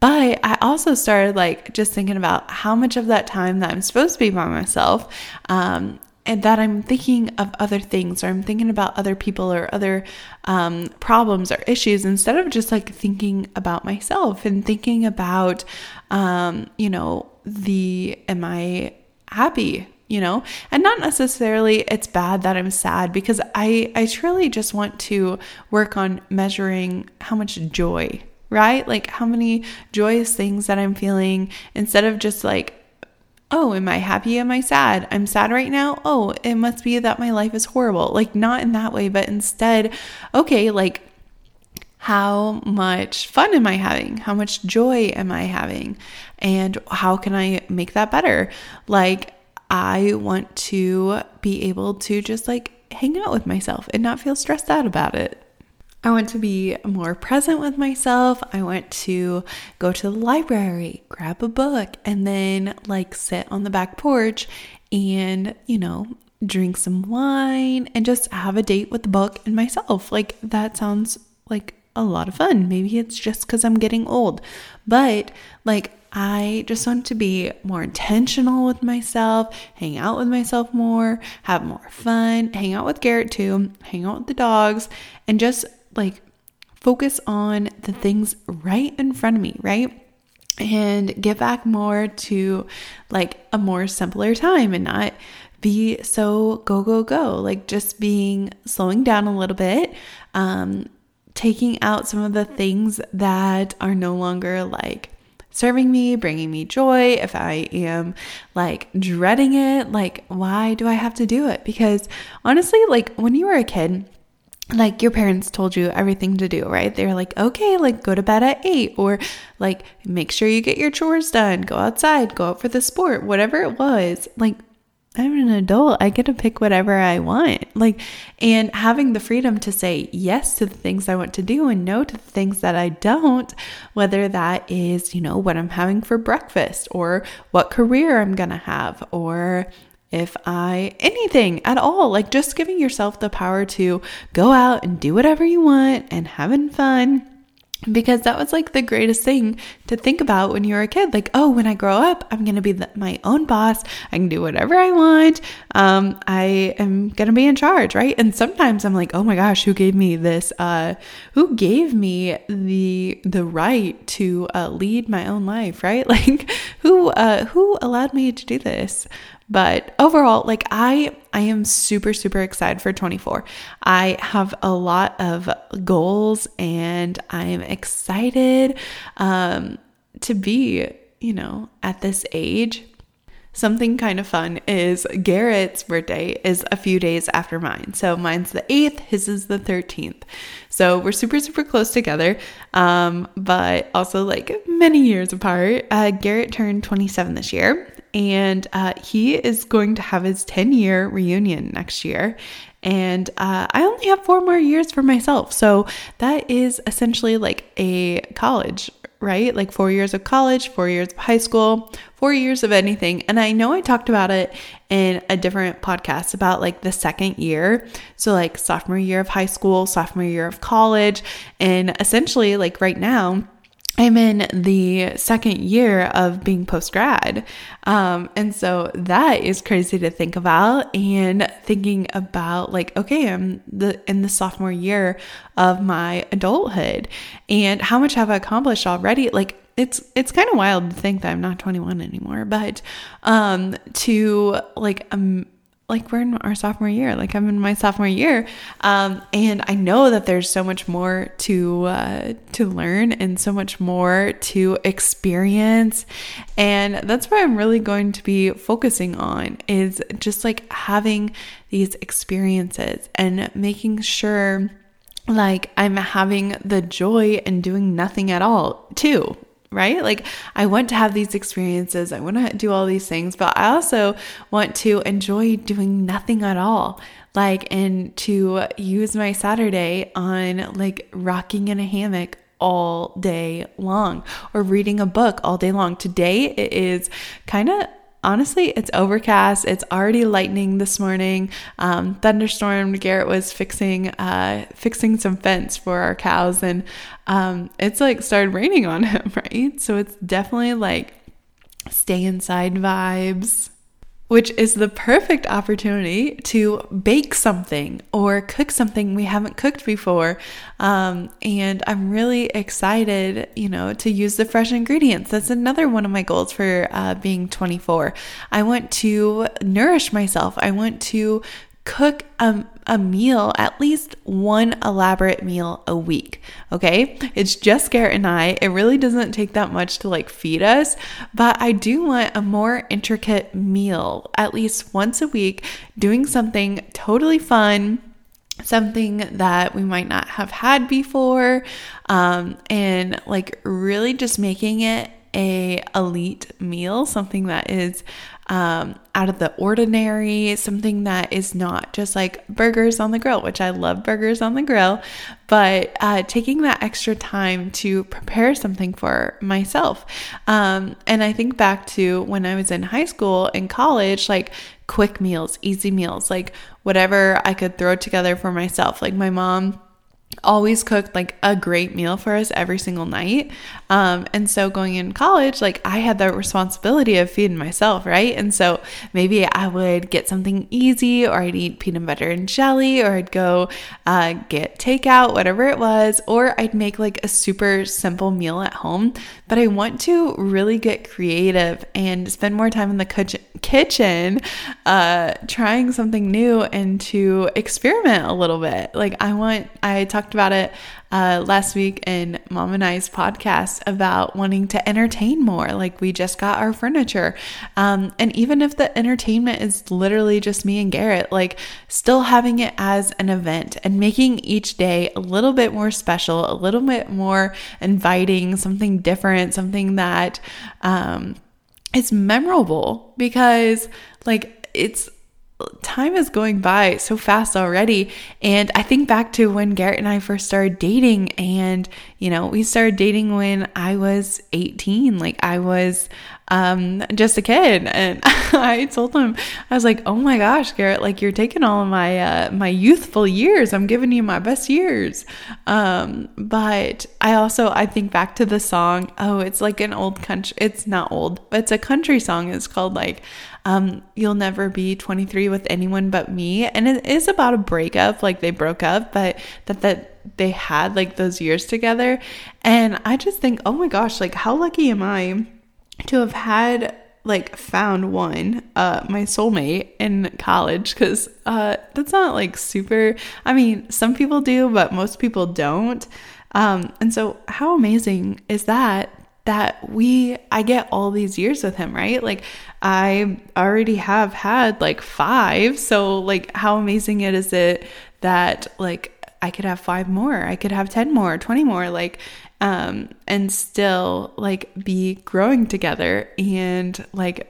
But I also started like just thinking about how much of that time that I'm supposed to be by myself um, and that I'm thinking of other things or I'm thinking about other people or other um, problems or issues instead of just like thinking about myself and thinking about, um, you know, the am I happy? You know, and not necessarily it's bad that I'm sad because I I truly just want to work on measuring how much joy, right? Like how many joyous things that I'm feeling instead of just like oh, am I happy? Am I sad? I'm sad right now. Oh, it must be that my life is horrible. Like, not in that way, but instead, okay, like, how much fun am I having? How much joy am I having? And how can I make that better? Like, I want to be able to just like hang out with myself and not feel stressed out about it. I want to be more present with myself. I want to go to the library, grab a book, and then like sit on the back porch and, you know, drink some wine and just have a date with the book and myself. Like that sounds like a lot of fun. Maybe it's just because I'm getting old, but like I just want to be more intentional with myself, hang out with myself more, have more fun, hang out with Garrett too, hang out with the dogs, and just like focus on the things right in front of me, right? And get back more to like a more simpler time and not be so go, go, go. Like just being slowing down a little bit, um, taking out some of the things that are no longer like serving me, bringing me joy, if I am like dreading it, like why do I have to do it? Because honestly, like when you were a kid, like your parents told you everything to do, right? They're like, okay, like go to bed at eight, or like make sure you get your chores done, go outside, go out for the sport, whatever it was. Like, I'm an adult, I get to pick whatever I want. Like, and having the freedom to say yes to the things I want to do and no to the things that I don't, whether that is, you know, what I'm having for breakfast or what career I'm gonna have or if I anything at all, like just giving yourself the power to go out and do whatever you want and having fun. Because that was like the greatest thing to think about when you were a kid. Like, oh, when I grow up, I'm going to be the, my own boss. I can do whatever I want. Um, I am going to be in charge, right? And sometimes I'm like, oh my gosh, who gave me this? Uh, who gave me the the right to uh, lead my own life, right? Like, who uh, who allowed me to do this? But overall, like I I am super super excited for 24. I have a lot of goals and I am excited um to be, you know, at this age. Something kind of fun is Garrett's birthday is a few days after mine. So mine's the 8th, his is the 13th. So we're super, super close together, um, but also like many years apart. Uh, Garrett turned 27 this year, and uh, he is going to have his 10 year reunion next year. And uh, I only have four more years for myself. So that is essentially like a college, right? Like four years of college, four years of high school, four years of anything. And I know I talked about it in a different podcast about like the second year. So, like sophomore year of high school, sophomore year of college. And essentially, like right now, I'm in the second year of being post grad. Um, and so that is crazy to think about and thinking about like, okay, I'm the in the sophomore year of my adulthood and how much have I accomplished already? Like it's it's kind of wild to think that I'm not 21 anymore, but um to like um like we're in our sophomore year like i'm in my sophomore year um, and i know that there's so much more to uh, to learn and so much more to experience and that's what i'm really going to be focusing on is just like having these experiences and making sure like I'm having the joy and doing nothing at all too right? Like, I want to have these experiences, I want to do all these things, but I also want to enjoy doing nothing at all. Like, and to use my Saturday on like rocking in a hammock all day long or reading a book all day long. Today it is kind of honestly, it's overcast. It's already lightning this morning. Um, thunderstorm. Garrett was fixing uh, fixing some fence for our cows, and um, it's like started raining on him, right? So it's definitely like stay inside vibes which is the perfect opportunity to bake something or cook something we haven't cooked before. Um, and I'm really excited, you know, to use the fresh ingredients. That's another one of my goals for uh, being 24. I want to nourish myself. I want to cook a, a meal, at least one elaborate meal a week. Okay. It's just Garrett and I. It really doesn't take that much to like feed us, but I do want a more intricate meal at least once a week, doing something totally fun something that we might not have had before um, and like really just making it a elite meal something that is um, out of the ordinary, something that is not just like burgers on the grill, which I love burgers on the grill, but uh, taking that extra time to prepare something for myself. Um, and I think back to when I was in high school and college, like quick meals, easy meals, like whatever I could throw together for myself. Like my mom always cooked like a great meal for us every single night. Um, and so going in college, like I had the responsibility of feeding myself, right? And so maybe I would get something easy, or I'd eat peanut butter and jelly, or I'd go uh, get takeout, whatever it was, or I'd make like a super simple meal at home. But I want to really get creative and spend more time in the kitchen, uh, trying something new and to experiment a little bit. Like I want, I talked about it uh, last week in Mom and I's podcast about wanting to entertain more. Like we just got our furniture. Um, and even if the entertainment is literally just me and Garrett, like still having it as an event and making each day a little bit more special, a little bit more inviting, something different, something that um, is memorable because like it's time is going by so fast already. And I think back to when Garrett and I first started dating, and you know, we started dating when I was 18. Like I was um just a kid and I told him I was like oh my gosh Garrett like you're taking all of my uh my youthful years I'm giving you my best years um but I also I think back to the song oh it's like an old country it's not old but it's a country song it's called like um, You'll Never Be 23 with Anyone But Me. And it is about a breakup, like they broke up, but that, that they had like those years together. And I just think, oh my gosh, like how lucky am I to have had like found one uh my soulmate in college because uh that's not like super i mean some people do but most people don't um and so how amazing is that that we I get all these years with him, right? Like I already have had like 5. So like how amazing it is it that like I could have 5 more, I could have 10 more, 20 more like um and still like be growing together and like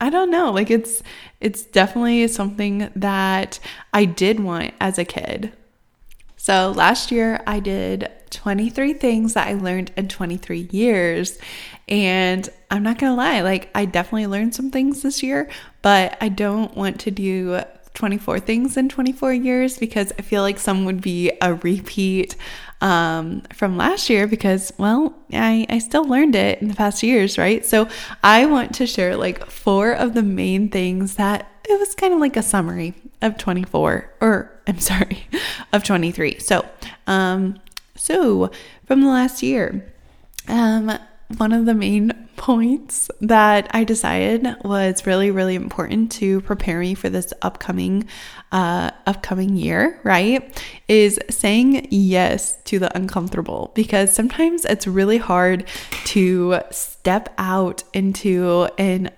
I don't know, like it's it's definitely something that I did want as a kid. So last year I did 23 things that I learned in 23 years. And I'm not going to lie, like I definitely learned some things this year, but I don't want to do 24 things in 24 years because I feel like some would be a repeat um, from last year because, well, I, I still learned it in the past years, right? So I want to share like four of the main things that it was kind of like a summary of 24 or I'm sorry, of 23. So, um, so from the last year, um, one of the main points that I decided was really, really important to prepare me for this upcoming, uh, upcoming year, right? Is saying yes to the uncomfortable because sometimes it's really hard to step out into an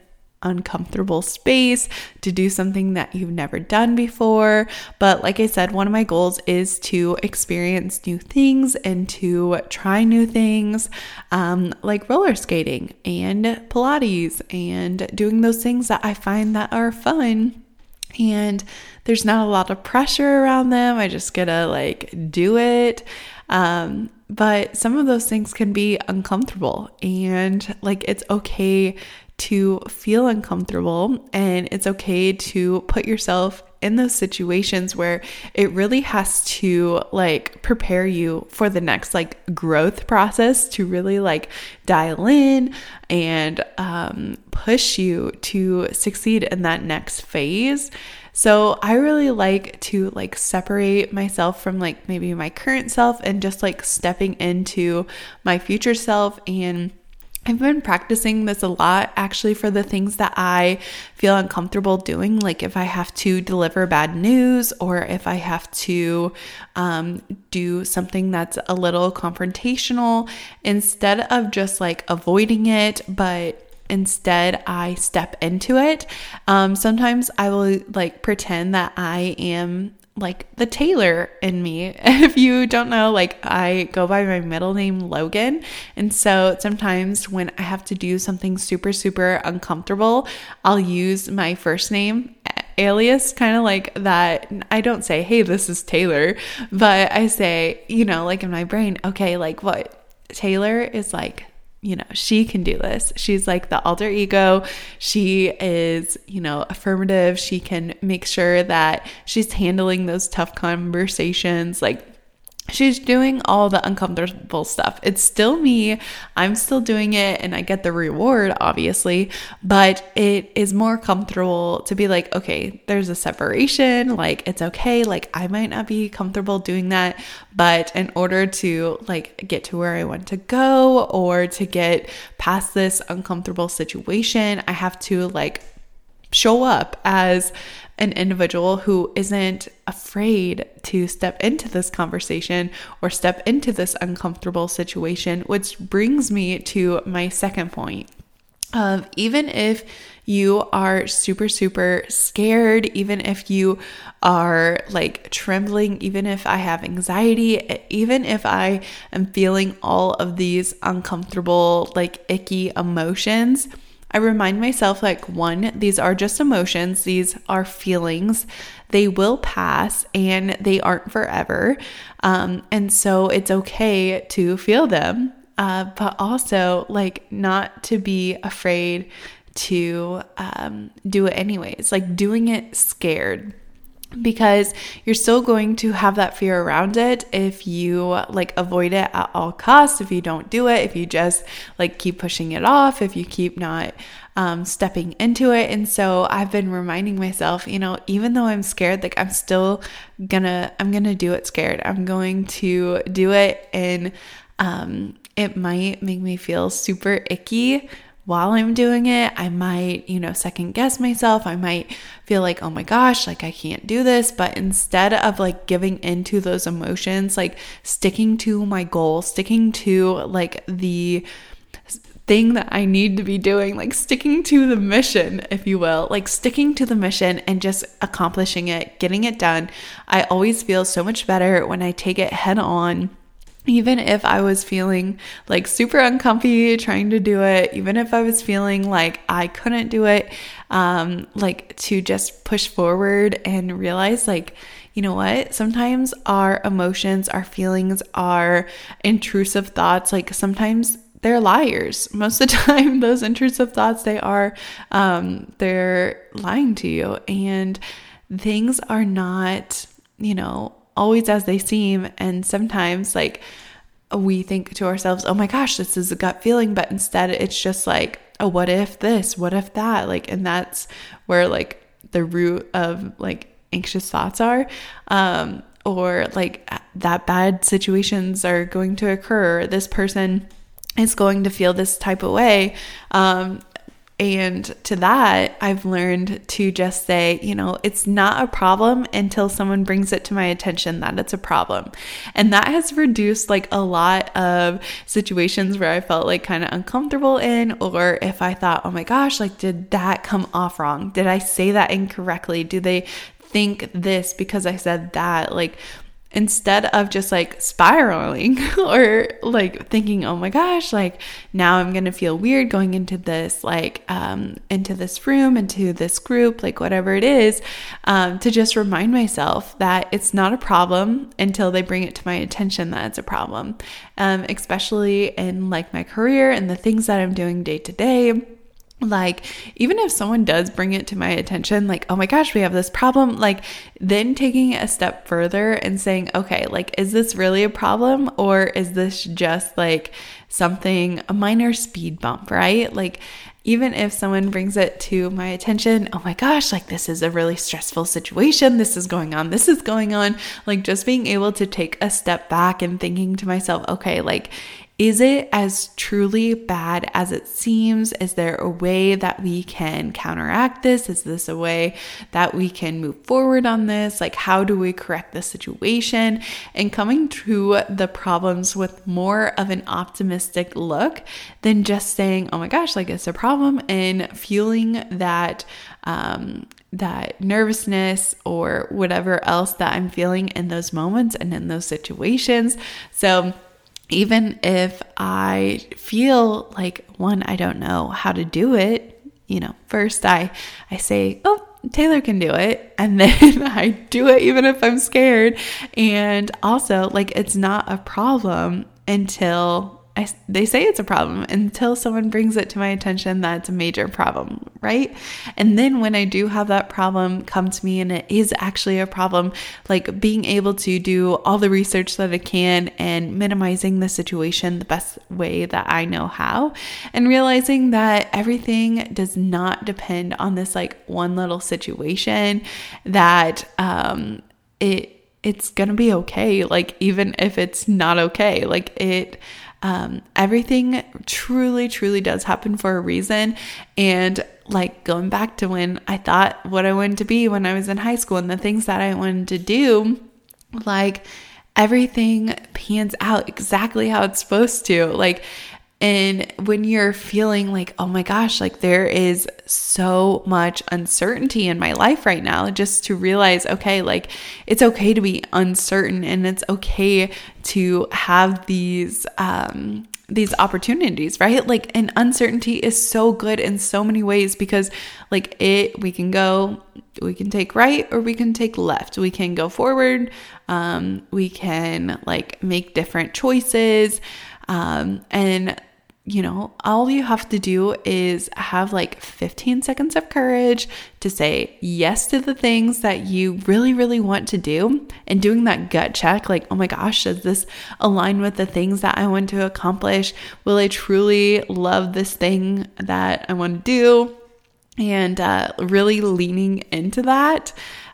uncomfortable space to do something that you've never done before. But like I said, one of my goals is to experience new things and to try new things, um, like roller skating and Pilates and doing those things that I find that are fun. And there's not a lot of pressure around them. I just gotta like do it. Um, but some of those things can be uncomfortable and like it's okay to feel uncomfortable and it's okay to put yourself in those situations where it really has to like prepare you for the next like growth process to really like dial in and um, push you to succeed in that next phase. So I really like to like separate myself from like maybe my current self and just like stepping into my future self and I've been practicing this a lot actually for the things that I feel uncomfortable doing. Like if I have to deliver bad news or if I have to um, do something that's a little confrontational, instead of just like avoiding it, but instead I step into it. Um, sometimes I will like pretend that I am like the Taylor in me. If you don't know, like I go by my middle name Logan. And so sometimes when I have to do something super, super uncomfortable, I'll use my first name alias, kind of like that. I don't say, hey, this is Taylor, but I say, you know, like in my brain, okay, like what? Taylor is like you know, she can do this. She's like the alter ego. She is, you know, affirmative. She can make sure that she's handling those tough conversations. Like, she's doing all the uncomfortable stuff. It's still me. I'm still doing it and I get the reward, obviously, but it is more comfortable to be like, okay, there's a separation. Like, it's okay. Like, I might not be comfortable doing that, but in order to like get to where I want to go or to get past this uncomfortable situation, I have to like show up as an individual who isn't afraid to step into this conversation or step into this uncomfortable situation, which brings me to my second point of even if you are super, super scared, even if you are like trembling, even if I have anxiety, even if I am feeling all of these uncomfortable, like icky emotions I remind myself like, one, these are just emotions, these are feelings. They will pass and they aren't forever. Um, and so it's okay to feel them, uh, but also like not to be afraid to um, do it anyways, like doing it scared because you're still going to have that fear around it if you like avoid it at all costs if you don't do it if you just like keep pushing it off if you keep not um, stepping into it. And so i've been reminding myself you know even though i'm scared like i'm still gonna i'm gonna do it scared. I'm going to do it and um, it might make me feel super icky while I'm doing it, I might, you know, second guess myself. I might feel like, oh my gosh, like I can't do this. But instead of like giving into those emotions, like sticking to my goal, sticking to like the thing that I need to be doing, like sticking to the mission, if you will, like sticking to the mission and just accomplishing it, getting it done. I always feel so much better when I take it head on even if I was feeling like super uncomfy trying to do it, even if I was feeling like I couldn't do it, um, like to just push forward and realize, like, you know what? Sometimes our emotions, our feelings, our intrusive thoughts, like sometimes they're liars. Most of the time, those intrusive thoughts, they are, um, they're lying to you, and things are not, you know, always as they seem. And sometimes, like, we think to ourselves, oh my gosh, this is a gut feeling. But instead, it's just like, oh, what if this? What if that? Like, and that's where, like, the root of like anxious thoughts are. Um, or like that bad situations are going to occur. This person is going to feel this type of way. Um, and to that, I've learned to just say, you know, it's not a problem until someone brings it to my attention that it's a problem. And that has reduced like a lot of situations where I felt like kind of uncomfortable in, or if I thought, oh my gosh, like, did that come off wrong? Did I say that incorrectly? Do they think this because I said that? Like, instead of just like spiraling or like thinking oh my gosh like now i'm gonna feel weird going into this like um into this room into this group like whatever it is um to just remind myself that it's not a problem until they bring it to my attention that it's a problem. Um especially in like my career and the things that i'm doing day to day like even if someone does bring it to my attention like oh my gosh we have this problem like then taking it a step further and saying okay like is this really a problem or is this just like something a minor speed bump right like even if someone brings it to my attention, oh my gosh, like this is a really stressful situation. This is going on. This is going on. Like just being able to take a step back and thinking to myself, okay, like is it as truly bad as it seems? Is there a way that we can counteract this? Is this a way that we can move forward on this? Like, how do we correct the situation? And coming to the problems with more of an optimistic look than just saying, oh my gosh, like it's a problem, and feeling that. Um, that nervousness or whatever else that I'm feeling in those moments and in those situations. So, even if I feel like one, I don't know how to do it, you know, first I I say, "Oh, Taylor can do it." And then I do it even if I'm scared. And also, like it's not a problem until I, they say it's a problem until someone brings it to my attention that it's a major problem, right? And then when I do have that problem come to me and it is actually a problem, like being able to do all the research that I can and minimizing the situation the best way that I know how, and realizing that everything does not depend on this like one little situation that um, it it's gonna be okay like even if it's not okay like it um, everything truly, truly does happen for a reason. And like going back to when I thought what I wanted to be when I was in high school and the things that I wanted to do, like everything pans out exactly how it's supposed to. Like and when you're feeling like, oh my gosh, like there is so much uncertainty in my life right now, just to realize, okay, like it's okay to be uncertain and it's okay to have these, um, these opportunities, right? Like, and uncertainty is so good in so many ways because, like, it, we can go, we can take right or we can take left. We can go forward. Um, we can, like, make different choices. Um, and you know, all you have to do is have like 15 seconds of courage to say yes to the things that you really, really want to do. And doing that gut check, like, oh my gosh, does this align with the things that I want to accomplish? Will I truly love this thing that I want to do? And uh, really leaning into that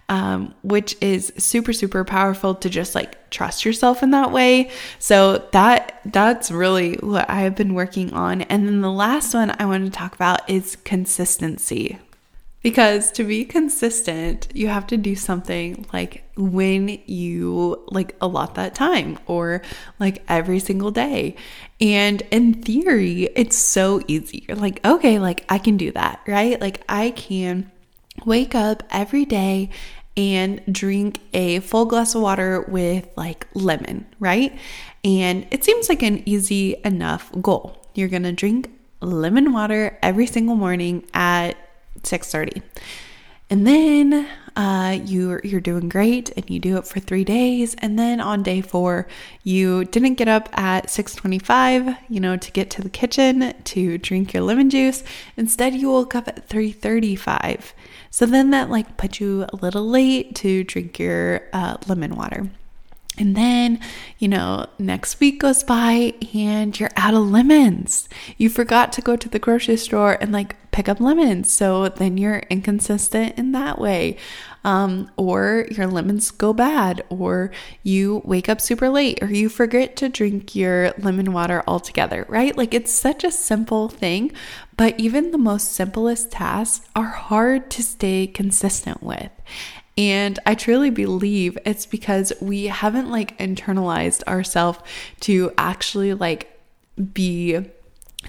um, which is super super powerful to just like trust yourself in that way. So that that's really what i've been working on. And then the last one i want to talk about is consistency. Because to be consistent you have to do something like when you like allot that time or like every single day. And in theory it's so easy. You're like okay like i can do that right? Like i can wake up every day and drink a full glass of water with like lemon, right? And it seems like an easy enough goal. You're going to drink lemon water every single morning at 6:30. And then uh, you're you're doing great, and you do it for three days, and then on day four, you didn't get up at 6:25, you know, to get to the kitchen to drink your lemon juice. Instead, you woke up at 3:35. So then that like put you a little late to drink your uh, lemon water. And then, you know, next week goes by and you're out of lemons. You forgot to go to the grocery store and like pick up lemons. So then you're inconsistent in that way. Um, or your lemons go bad, or you wake up super late, or you forget to drink your lemon water altogether, right? Like it's such a simple thing, but even the most simplest tasks are hard to stay consistent with. And I truly believe it's because we haven't like internalized ourselves to actually like be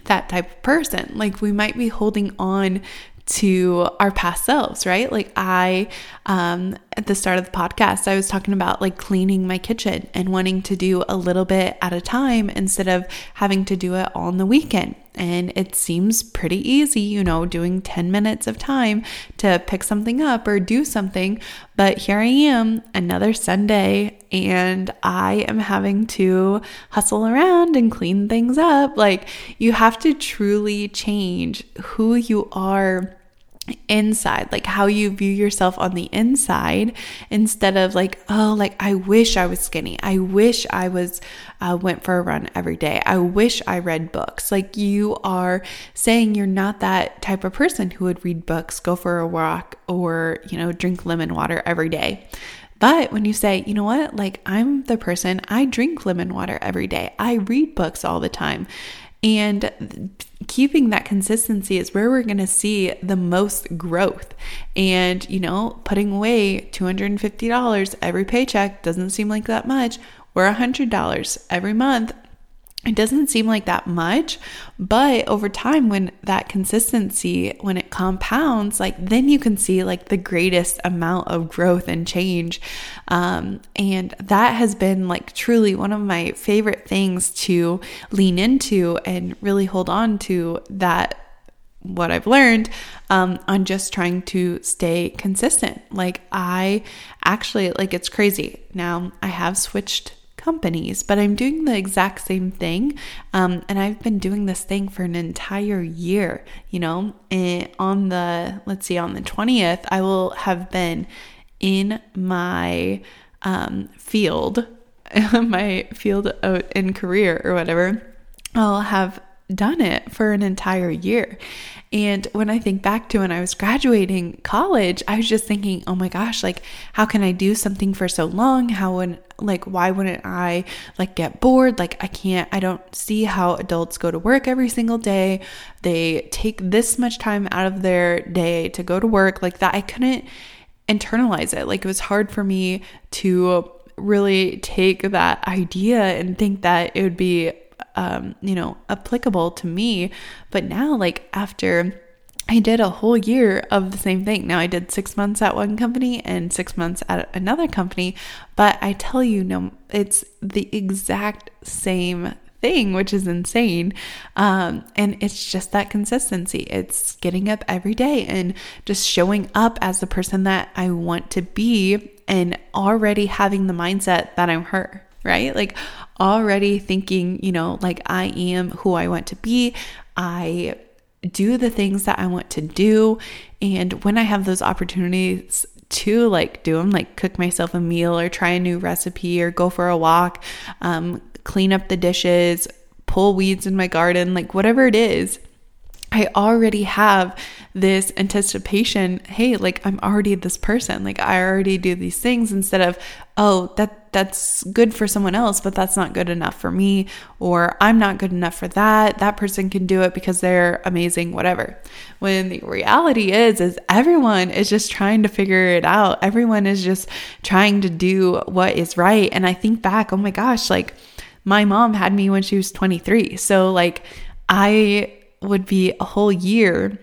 that type of person. Like we might be holding on to our past selves, right? Like I um at the start of the podcast, I was talking about like cleaning my kitchen and wanting to do a little bit at a time instead of having to do it all on the weekend. And it seems pretty easy, you know, doing 10 minutes of time to pick something up or do something, but here I am another Sunday and I am having to hustle around and clean things up. Like, you have to truly change who you are inside, like how you view yourself on the inside, instead of like, oh, like I wish I was skinny. I wish I was uh, went for a run every day. I wish I read books. Like you are saying you're not that type of person who would read books, go for a walk, or you know, drink lemon water every day. But when you say, you know what, like I'm the person, I drink lemon water every day, I read books all the time. And keeping that consistency is where we're going to see the most growth. And, you know, putting away $250 every paycheck doesn't seem like that much. Or $100 every month it doesn't seem like that much, but over time, when that consistency, when it compounds, like then you can see like the greatest amount of growth and change. Um, and that has been like truly one of my favorite things to lean into and really hold on to that what I've learned um, on just trying to stay consistent. Like, I actually, like, it's crazy. Now, I have switched companies, but I'm doing the exact same thing. Um, and I've been doing this thing for an entire year, you know. And on the, let's see, on the 20th, I will have been in my um, field, my field in career or whatever. I'll have done it for an entire year. And when I think back to when I was graduating college, I was just thinking, oh my gosh, like, how can I do something for so long? How would, like, why wouldn't I, like, get bored? Like, I can't, I don't see how adults go to work every single day. They take this much time out of their day to go to work, like that. I couldn't internalize it. Like, it was hard for me to really take that idea and think that it would be um, you know, applicable to me. But now, like, after I did a whole year of the same thing. Now I did six months at one company and six months at another company, but I tell you, no, it's the exact same thing, which is insane. Um, and it's just that consistency. It's getting up every day and just showing up as the person that I want to be and already having the mindset that I'm her right? Like already thinking, you know, like I am who I want to be. I do the things that I want to do. And when I have those opportunities to like do them, like cook myself a meal or try a new recipe or go for a walk, um, clean up the dishes, pull weeds in my garden, like whatever it is, I already have this anticipation hey like i'm already this person. Like i already do these things instead of oh that that's good for someone else but that's not good enough for me or i'm not good enough for that that person can do it because they're amazing whatever. When the reality is is everyone is just trying to figure it out. Everyone is just trying to do what is right. And i think back oh my gosh like my mom had me when she was 23 so like i would be a whole year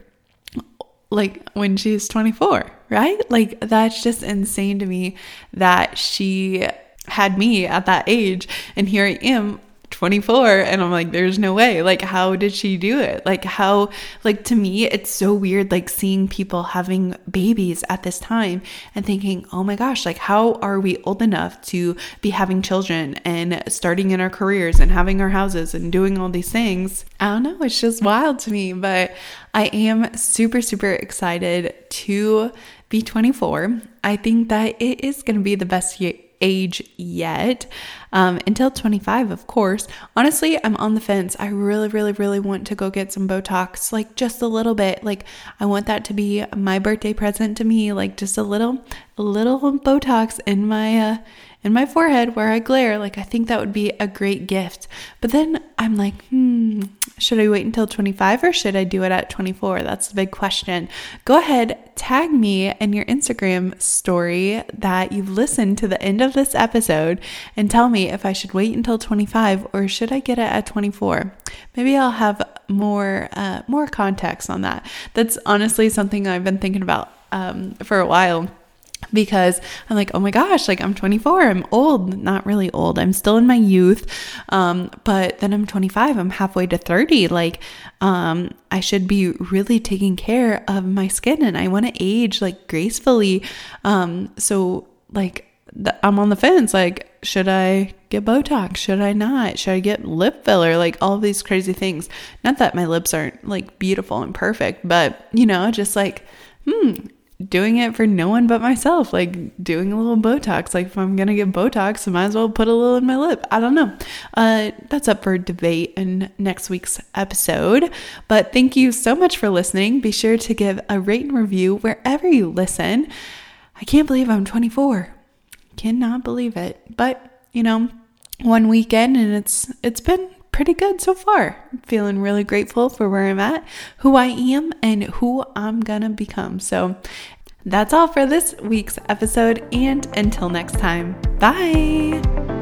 like when she's 24, right? Like that's just insane to me that she had me at that age and here I am 24 and I'm like there's no way. Like how did she do it? Like how like to me it's so weird like seeing people having babies at this time and thinking oh my gosh like how are we old enough to be having children and starting in our careers and having our houses and doing all these things? I don't know. It's just wild to me but I am super super excited to be 24 I think that it is going to be the best year age yet um, until 25, of course. Honestly, I'm on the fence. I really, really, really want to go get some Botox, like just a little bit. Like, I want that to be my birthday present to me, like just a little, a little Botox in my, uh, in my forehead where I glare. Like, I think that would be a great gift. But then I'm like, hmm, should I wait until 25 or should I do it at 24? That's the big question. Go ahead, tag me in your Instagram story that you've listened to the end of this episode and tell me if I should wait until 25 or should I get it at 24. Maybe I'll have more uh, more context on that. That's honestly something I've been thinking about um, for a while because I'm like, oh my gosh, like I'm 24, I'm old, not really old, I'm still in my youth. Um, but then I'm 25, I'm halfway to 30. Like, um, I should be really taking care of my skin and I want to age like gracefully. Um, so like, I'm on the fence. Like, should I get Botox? Should I not? Should I get lip filler? Like all these crazy things. Not that my lips aren't like beautiful and perfect, but you know, just like, hmm, doing it for no one but myself, like doing a little Botox. Like if I'm gonna get Botox, I might as well put a little in my lip. I don't know. Uh, that's up for debate in next week's episode. But thank you so much for listening. Be sure to give a rate and review wherever you listen. I can't believe I'm 24. Cannot believe it. But you know, one weekend and it's it's been pretty good so far. Feeling really grateful for where I'm at, who I am, and who I'm gonna become. So that's all for this week's episode, and until next time, bye.